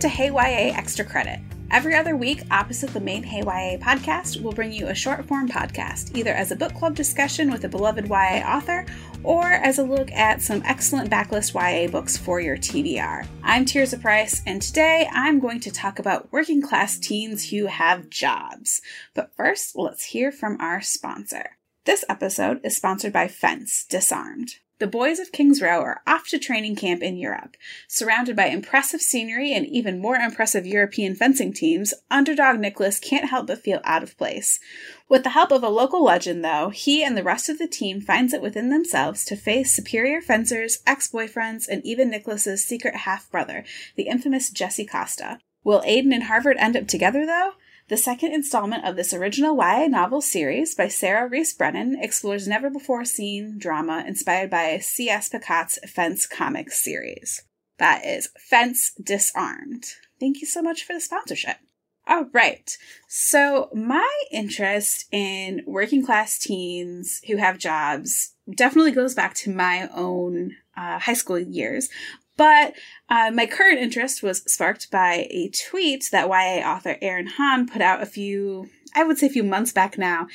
To Hey YA Extra Credit. Every other week, opposite the main Hey YA podcast, we'll bring you a short form podcast, either as a book club discussion with a beloved YA author or as a look at some excellent backlist YA books for your TBR. I'm Tirzah Price, and today I'm going to talk about working class teens who have jobs. But first, let's hear from our sponsor. This episode is sponsored by Fence Disarmed. The boys of Kings Row are off to training camp in Europe. Surrounded by impressive scenery and even more impressive European fencing teams, underdog Nicholas can't help but feel out of place. With the help of a local legend, though, he and the rest of the team finds it within themselves to face superior fencers, ex-boyfriends, and even Nicholas's secret half-brother, the infamous Jesse Costa. Will Aiden and Harvard end up together, though? The second installment of this original YA novel series by Sarah Rees Brennan explores never before seen drama inspired by C.S. Pacat's Fence comics series. That is Fence Disarmed. Thank you so much for the sponsorship. All right. So, my interest in working class teens who have jobs definitely goes back to my own uh, high school years. But uh, my current interest was sparked by a tweet that YA author Erin Hahn put out a few, I would say a few months back now.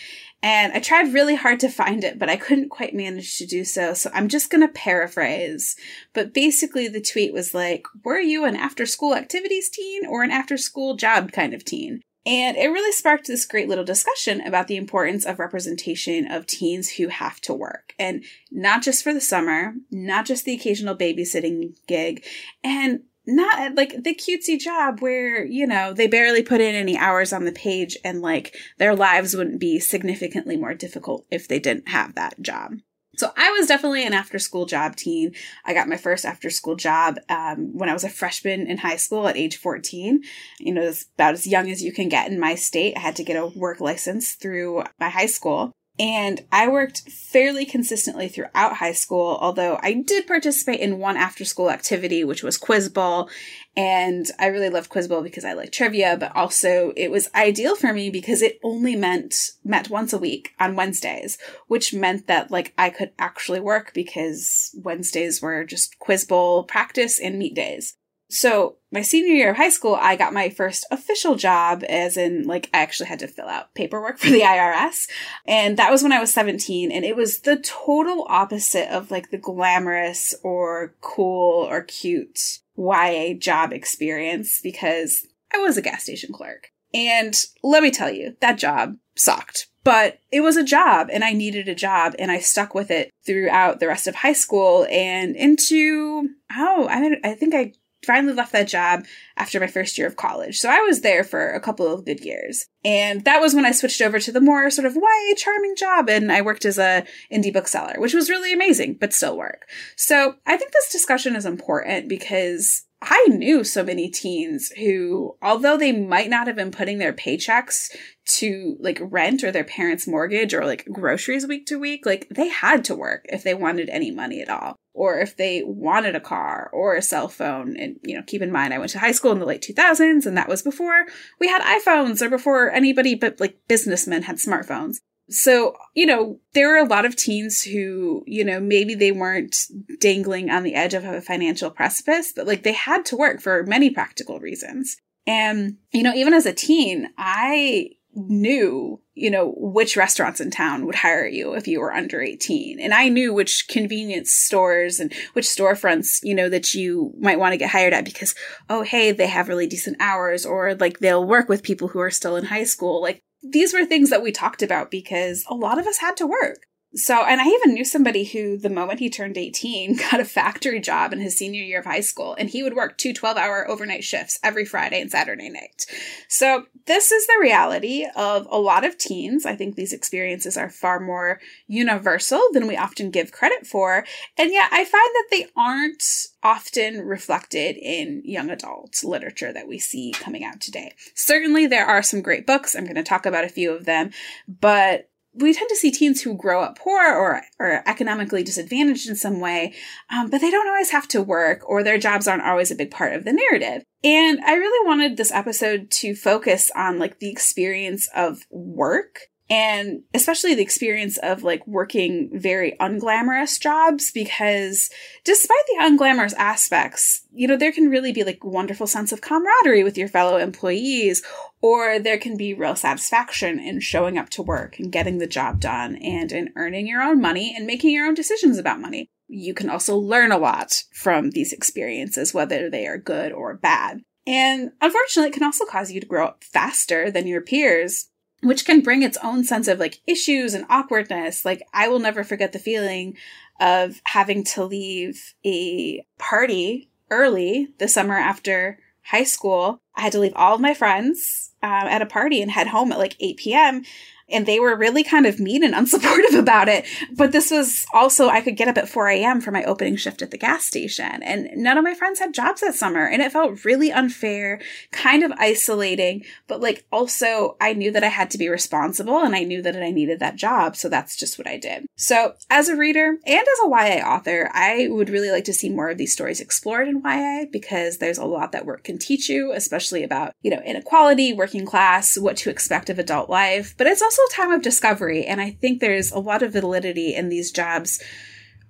And I tried really hard to find it, but I couldn't quite manage to do so. So I'm just going to paraphrase. But basically, the tweet was like, Were you an after school activities teen or an after school job kind of teen? And it really sparked this great little discussion about the importance of representation of teens who have to work. And not just for the summer, not just the occasional babysitting gig, and not like the cutesy job where, you know, they barely put in any hours on the page and like their lives wouldn't be significantly more difficult if they didn't have that job. So I was definitely an after school job teen. I got my first after school job um, when I was a freshman in high school at age 14. You know, about as young as you can get in my state. I had to get a work license through my high school. And I worked fairly consistently throughout high school, although I did participate in one after school activity, which was Quiz Bowl. And I really loved Quiz Bowl because I like trivia, but also it was ideal for me because it only meant met once a week on Wednesdays, which meant that like I could actually work because Wednesdays were just Quiz Bowl practice and meet days. So my senior year of high school, I got my first official job, as in like I actually had to fill out paperwork for the IRS, and that was when I was 17, and it was the total opposite of like the glamorous or cool or cute YA job experience because I was a gas station clerk. And let me tell you, that job sucked. But it was a job and I needed a job and I stuck with it throughout the rest of high school and into, oh, I, I think I finally left that job after my first year of college. So I was there for a couple of good years. And that was when I switched over to the more sort of YA charming job and I worked as a indie bookseller, which was really amazing, but still work. So I think this discussion is important because I knew so many teens who, although they might not have been putting their paychecks to like rent or their parents' mortgage or like groceries week to week, like they had to work if they wanted any money at all or if they wanted a car or a cell phone. And, you know, keep in mind, I went to high school in the late 2000s, and that was before we had iPhones or before anybody but like businessmen had smartphones. So, you know, there were a lot of teens who, you know, maybe they weren't dangling on the edge of a financial precipice, but like they had to work for many practical reasons. And, you know, even as a teen, I knew, you know, which restaurants in town would hire you if you were under 18. And I knew which convenience stores and which storefronts, you know, that you might want to get hired at because, oh, hey, they have really decent hours or like they'll work with people who are still in high school. Like these were things that we talked about because a lot of us had to work. So, and I even knew somebody who, the moment he turned 18, got a factory job in his senior year of high school, and he would work two 12 hour overnight shifts every Friday and Saturday night. So, this is the reality of a lot of teens. I think these experiences are far more universal than we often give credit for. And yet, I find that they aren't often reflected in young adult literature that we see coming out today. Certainly, there are some great books. I'm going to talk about a few of them, but we tend to see teens who grow up poor or, or economically disadvantaged in some way, um, but they don't always have to work or their jobs aren't always a big part of the narrative. And I really wanted this episode to focus on like the experience of work and especially the experience of like working very unglamorous jobs because despite the unglamorous aspects you know there can really be like wonderful sense of camaraderie with your fellow employees or there can be real satisfaction in showing up to work and getting the job done and in earning your own money and making your own decisions about money. You can also learn a lot from these experiences whether they are good or bad and unfortunately it can also cause you to grow up faster than your peers which can bring its own sense of like issues and awkwardness. Like, I will never forget the feeling of having to leave a party early the summer after high school. I had to leave all of my friends um, at a party and head home at like 8 p.m and they were really kind of mean and unsupportive about it. But this was also, I could get up at 4 a.m. for my opening shift at the gas station. And none of my friends had jobs that summer. And it felt really unfair, kind of isolating. But like also, I knew that I had to be responsible and I knew that I needed that job. So that's just what I did. So as a reader and as a YA author, I would really like to see more of these stories explored in YA because there's a lot that work can teach you, especially about, you know, inequality, working class, what to expect of adult life. But it's also a time of discovery. And I think there's a lot of validity in these jobs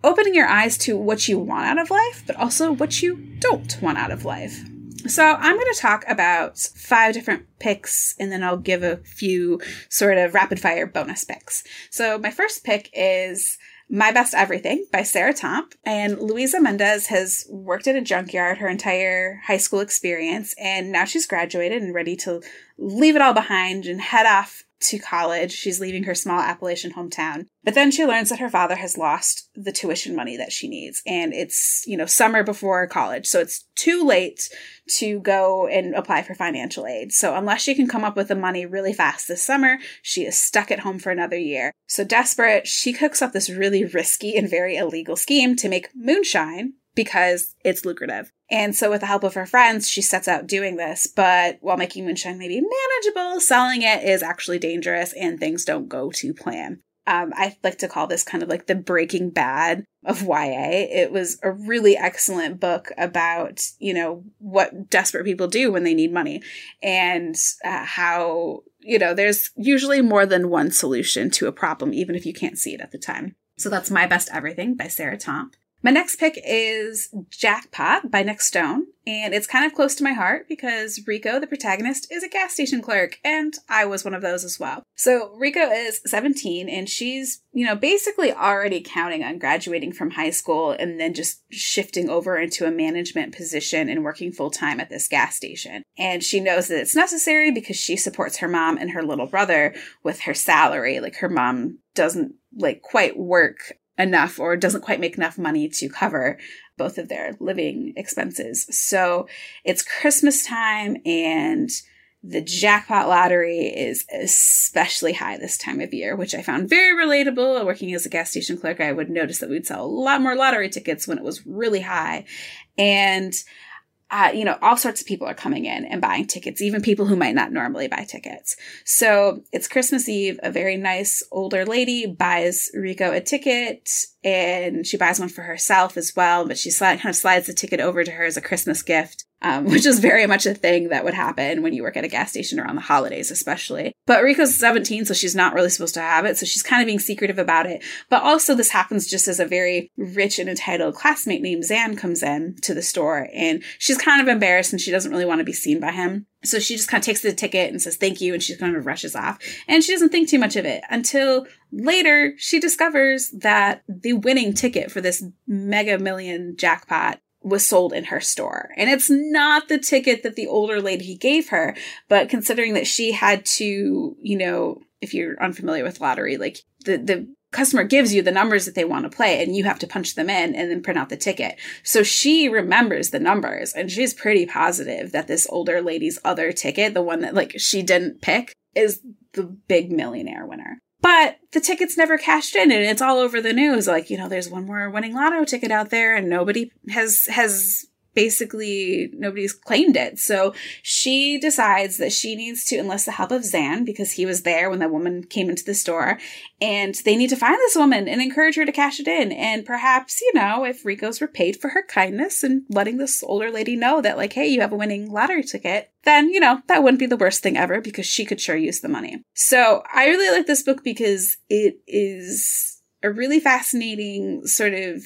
opening your eyes to what you want out of life, but also what you don't want out of life. So I'm going to talk about five different picks and then I'll give a few sort of rapid fire bonus picks. So my first pick is my Best Everything by Sarah Tomp. And Luisa Mendez has worked at a junkyard her entire high school experience. And now she's graduated and ready to leave it all behind and head off to college. She's leaving her small Appalachian hometown. But then she learns that her father has lost the tuition money that she needs. And it's, you know, summer before college. So it's too late to go and apply for financial aid. So unless she can come up with the money really fast this summer, she is stuck at home for another year. So desperate, she cooks up this really risky and very illegal scheme to make moonshine because it's lucrative. And so, with the help of her friends, she sets out doing this. But while making moonshine may be manageable, selling it is actually dangerous and things don't go to plan. Um, I like to call this kind of like the breaking bad of YA. It was a really excellent book about, you know, what desperate people do when they need money and uh, how, you know, there's usually more than one solution to a problem, even if you can't see it at the time. So that's My Best Everything by Sarah Tomp. My next pick is Jackpot by Nic Stone, and it's kind of close to my heart because Rico, the protagonist, is a gas station clerk, and I was one of those as well. So Rico is 17, and she's, you know, basically already counting on graduating from high school and then just shifting over into a management position and working full time at this gas station. And she knows that it's necessary because she supports her mom and her little brother with her salary. Like her mom doesn't like quite work enough or doesn't quite make enough money to cover both of their living expenses. So it's Christmas time and the jackpot lottery is especially high this time of year, which I found very relatable. Working as a gas station clerk, I would notice that we'd sell a lot more lottery tickets when it was really high. And uh, you know, all sorts of people are coming in and buying tickets, even people who might not normally buy tickets. So it's Christmas Eve. A very nice older lady buys Rico a ticket and she buys one for herself as well, but she kind of slides the ticket over to her as a Christmas gift um, which is very much a thing that would happen when you work at a gas station around the holidays, especially. But Rico's 17, so she's not really supposed to have it. So she's kind of being secretive about it. But also, this happens just as a very rich and entitled classmate named Zan comes in to the store and she's kind of embarrassed and she doesn't really want to be seen by him. So she just kind of takes the ticket and says thank you and she kind of rushes off. And she doesn't think too much of it until later she discovers that the winning ticket for this mega million jackpot was sold in her store. And it's not the ticket that the older lady gave her, but considering that she had to, you know, if you're unfamiliar with lottery, like the, the customer gives you the numbers that they want to play and you have to punch them in and then print out the ticket. So she remembers the numbers and she's pretty positive that this older lady's other ticket, the one that like she didn't pick, is the big millionaire winner. But the tickets never cashed in and it's all over the news. Like, you know, there's one more winning lotto ticket out there and nobody has has basically nobody's claimed it. So she decides that she needs to enlist the help of Zan because he was there when that woman came into the store and they need to find this woman and encourage her to cash it in. And perhaps, you know, if Rico's repaid for her kindness and letting this older lady know that like, hey, you have a winning lottery ticket, then, you know, that wouldn't be the worst thing ever because she could sure use the money. So I really like this book because it is a really fascinating sort of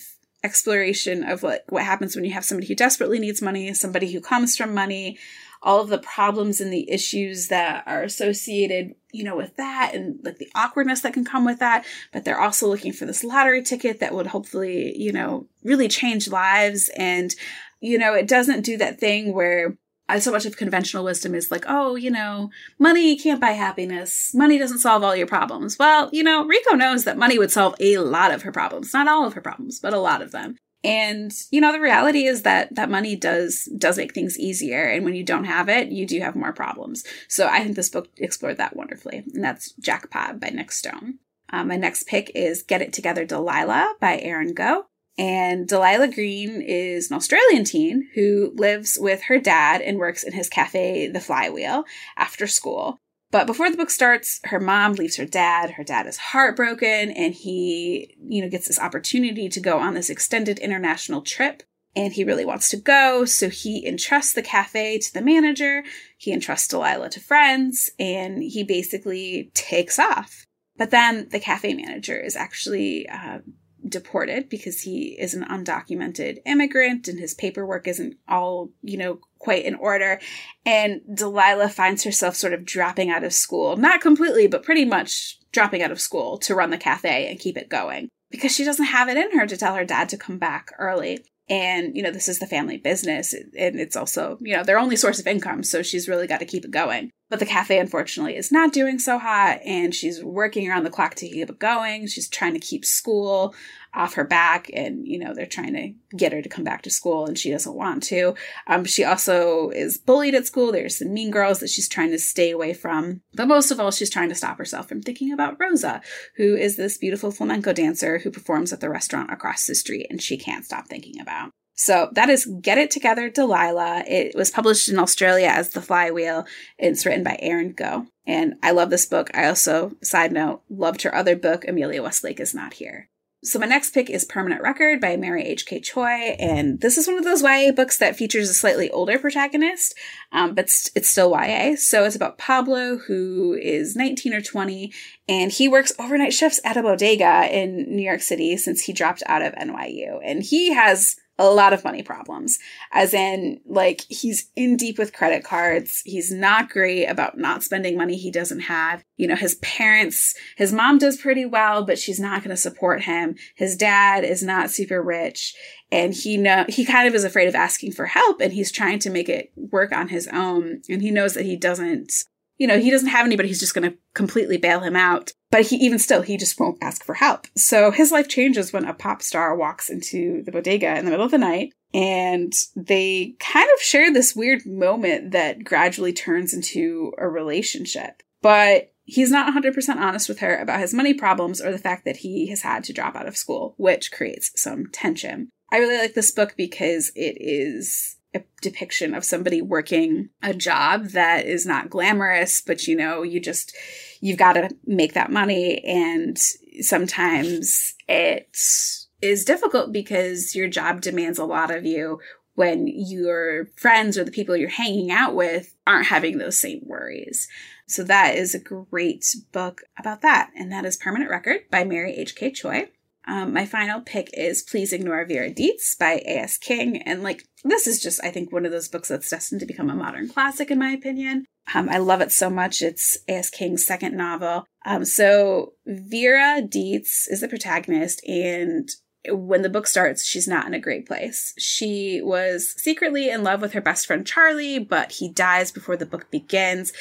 exploration of like what happens when you have somebody who desperately needs money, somebody who comes from money, all of the problems and the issues that are associated, you know, with that and like the awkwardness that can come with that. But they're also looking for this lottery ticket that would hopefully, you know, really change lives. And, you know, it doesn't do that thing where so much of conventional wisdom is like, oh, you know, money can't buy happiness. Money doesn't solve all your problems. Well, you know, Rico knows that money would solve a lot of her problems, not all of her problems, but a lot of them. And you know, the reality is that that money does does make things easier, and when you don't have it, you do have more problems. So I think this book explored that wonderfully, and that's Jackpot by Nic Stone. Um, my next pick is Get It Together Delilah by Erin Go. And Delilah Green is an Australian teen who lives with her dad and works in his cafe, The Flywheel, after school. But before the book starts, her mom leaves her dad. Her dad is heartbroken and he, you know, gets this opportunity to go on this extended international trip. And he really wants to go. So he entrusts the cafe to the manager. He entrusts Delilah to friends and he basically takes off. But then the cafe manager is actually uh, deported because he is an undocumented immigrant and his paperwork isn't all, you know, quite in order. And Delilah finds herself sort of dropping out of school, not completely, but pretty much dropping out of school to run the cafe and keep it going because she doesn't have it in her to tell her dad to come back early. And, you know, this is the family business and it's also, you know, their only source of income. So she's really got to keep it going. But the cafe, unfortunately, is not doing so hot and she's working around the clock to keep it going. She's trying to keep school off her back and you know they're trying to get her to come back to school and she doesn't want to. Um, she also is bullied at school. There's some mean girls that she's trying to stay away from. But most of all she's trying to stop herself from thinking about rosa who is this beautiful flamenco dancer who performs at the restaurant across the street and she can't stop thinking about so that is Get It Together, Delilah. It was published in Australia as The Flywheel. It's written by Erin Go. And I love this book. I also, side note, loved her other book, Amelia Westlake is Not Here. So my next pick is Permanent Record by Mary H.K. Choi, and this is one of those YA books that features a slightly older protagonist, um, but it's still YA. So it's about Pablo, who is 19 or 20, and he works overnight shifts at a bodega in New York City since he dropped out of NYU, and he has a lot of money problems, as in, like, he's in deep with credit cards. He's not great about not spending money he doesn't have. You know, his parents, his mom does pretty well, but she's not going to support him. His dad is not super rich and he know he kind of is afraid of asking for help and he's trying to make it work on his own and he knows that he doesn't you know, he doesn't have anybody who's just going to completely bail him out. But he, even still, he just won't ask for help. So his life changes when a pop star walks into the bodega in the middle of the night and they kind of share this weird moment that gradually turns into a relationship. But he's not 100% honest with her about his money problems or the fact that he has had to drop out of school, which creates some tension. I really like this book because it is a depiction of somebody working a job that is not glamorous, but you know, you just, you've got to make that money. And sometimes it is difficult because your job demands a lot of you when your friends or the people you're hanging out with aren't having those same worries. So that is a great book about that. And that is Permanent Record by Mary H.K. Choi. Um, my final pick is Please Ignore Vera Dietz by A.S. King. And like, this is just, I think, one of those books that's destined to become a modern classic, in my opinion. Um, I love it so much. It's A.S. King's second novel. Um, so Vera Dietz is the protagonist, and when the book starts, she's not in a great place. She was secretly in love with her best friend Charlie, but he dies before the book begins.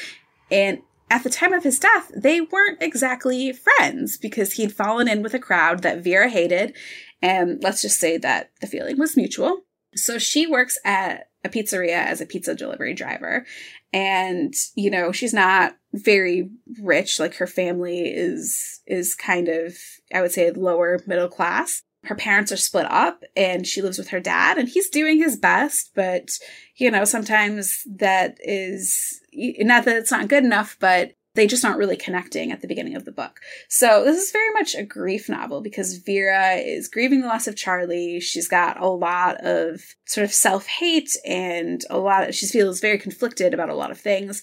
And at the time of his death, they weren't exactly friends because he'd fallen in with a crowd that Vera hated. And let's just say that the feeling was mutual. So she works at a pizzeria as a pizza delivery driver. And, you know, she's not very rich. Like her family is, is kind of, I would say, lower middle class. Her parents are split up and she lives with her dad and he's doing his best, but, you know, sometimes that is not that it's not good enough, but they just aren't really connecting at the beginning of the book. So this is very much a grief novel because Vera is grieving the loss of Charlie. She's got a lot of sort of self-hate and a lot of, she feels very conflicted about a lot of things.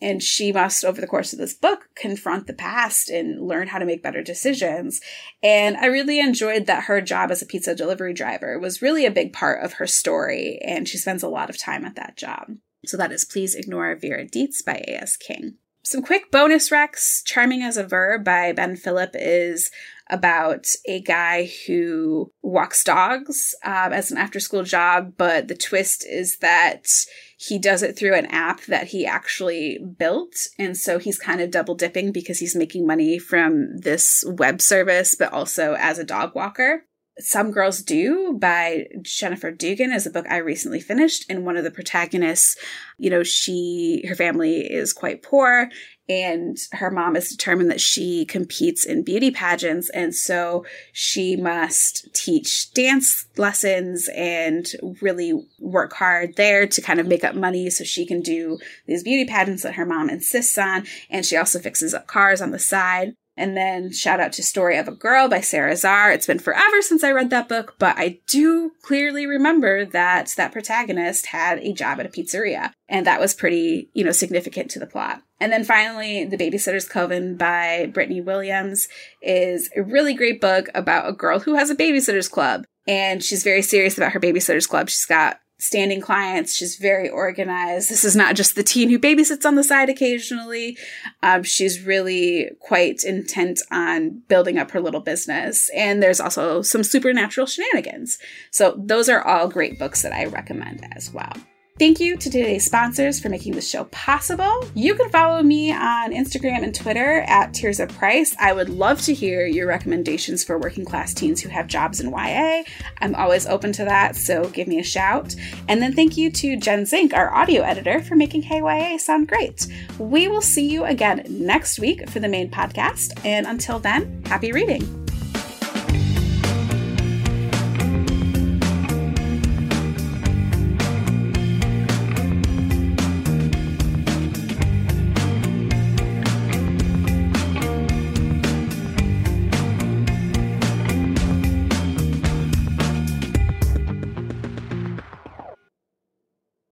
And she must, over the course of this book, confront the past and learn how to make better decisions. And I really enjoyed that her job as a pizza delivery driver was really a big part of her story. And she spends a lot of time at that job. So that is Please Ignore Vera Dietz by A.S. King. Some quick bonus recs. Charming as a Verb by Ben Philippe is about a guy who walks dogs um, as an after school job, but the twist is that he does it through an app that he actually built. And so he's kind of double dipping because he's making money from this web service, but also as a dog walker. Some Girls Do by Jennifer Dugan is a book I recently finished. And one of the protagonists, you know, she, her family is quite poor and her mom is determined that she competes in beauty pageants. And so she must teach dance lessons and really work hard there to kind of make up money so she can do these beauty pageants that her mom insists on. And she also fixes up cars on the side. And then shout out to Story of a Girl by Sara Zarr. It's been forever since I read that book, but I do clearly remember that that protagonist had a job at a pizzeria. And that was pretty, you know, significant to the plot. And then finally, The Babysitter's Coven by Brittany Williams is a really great book about a girl who has a babysitter's club. And she's very serious about her babysitter's club. She's got standing clients. She's very organized. This is not just the teen who babysits on the side occasionally. Um, she's really quite intent on building up her little business. And there's also some supernatural shenanigans. So those are all great books that I recommend as well. Thank you to today's sponsors for making this show possible. You can follow me on Instagram and Twitter at Tirzah Price. I would love to hear your recommendations for working class teens who have jobs in YA. I'm always open to that, so give me a shout. And then thank you to Jen Zink, our audio editor, for making Hey YA sound great. We will see you again next week for the main podcast. And until then, happy reading.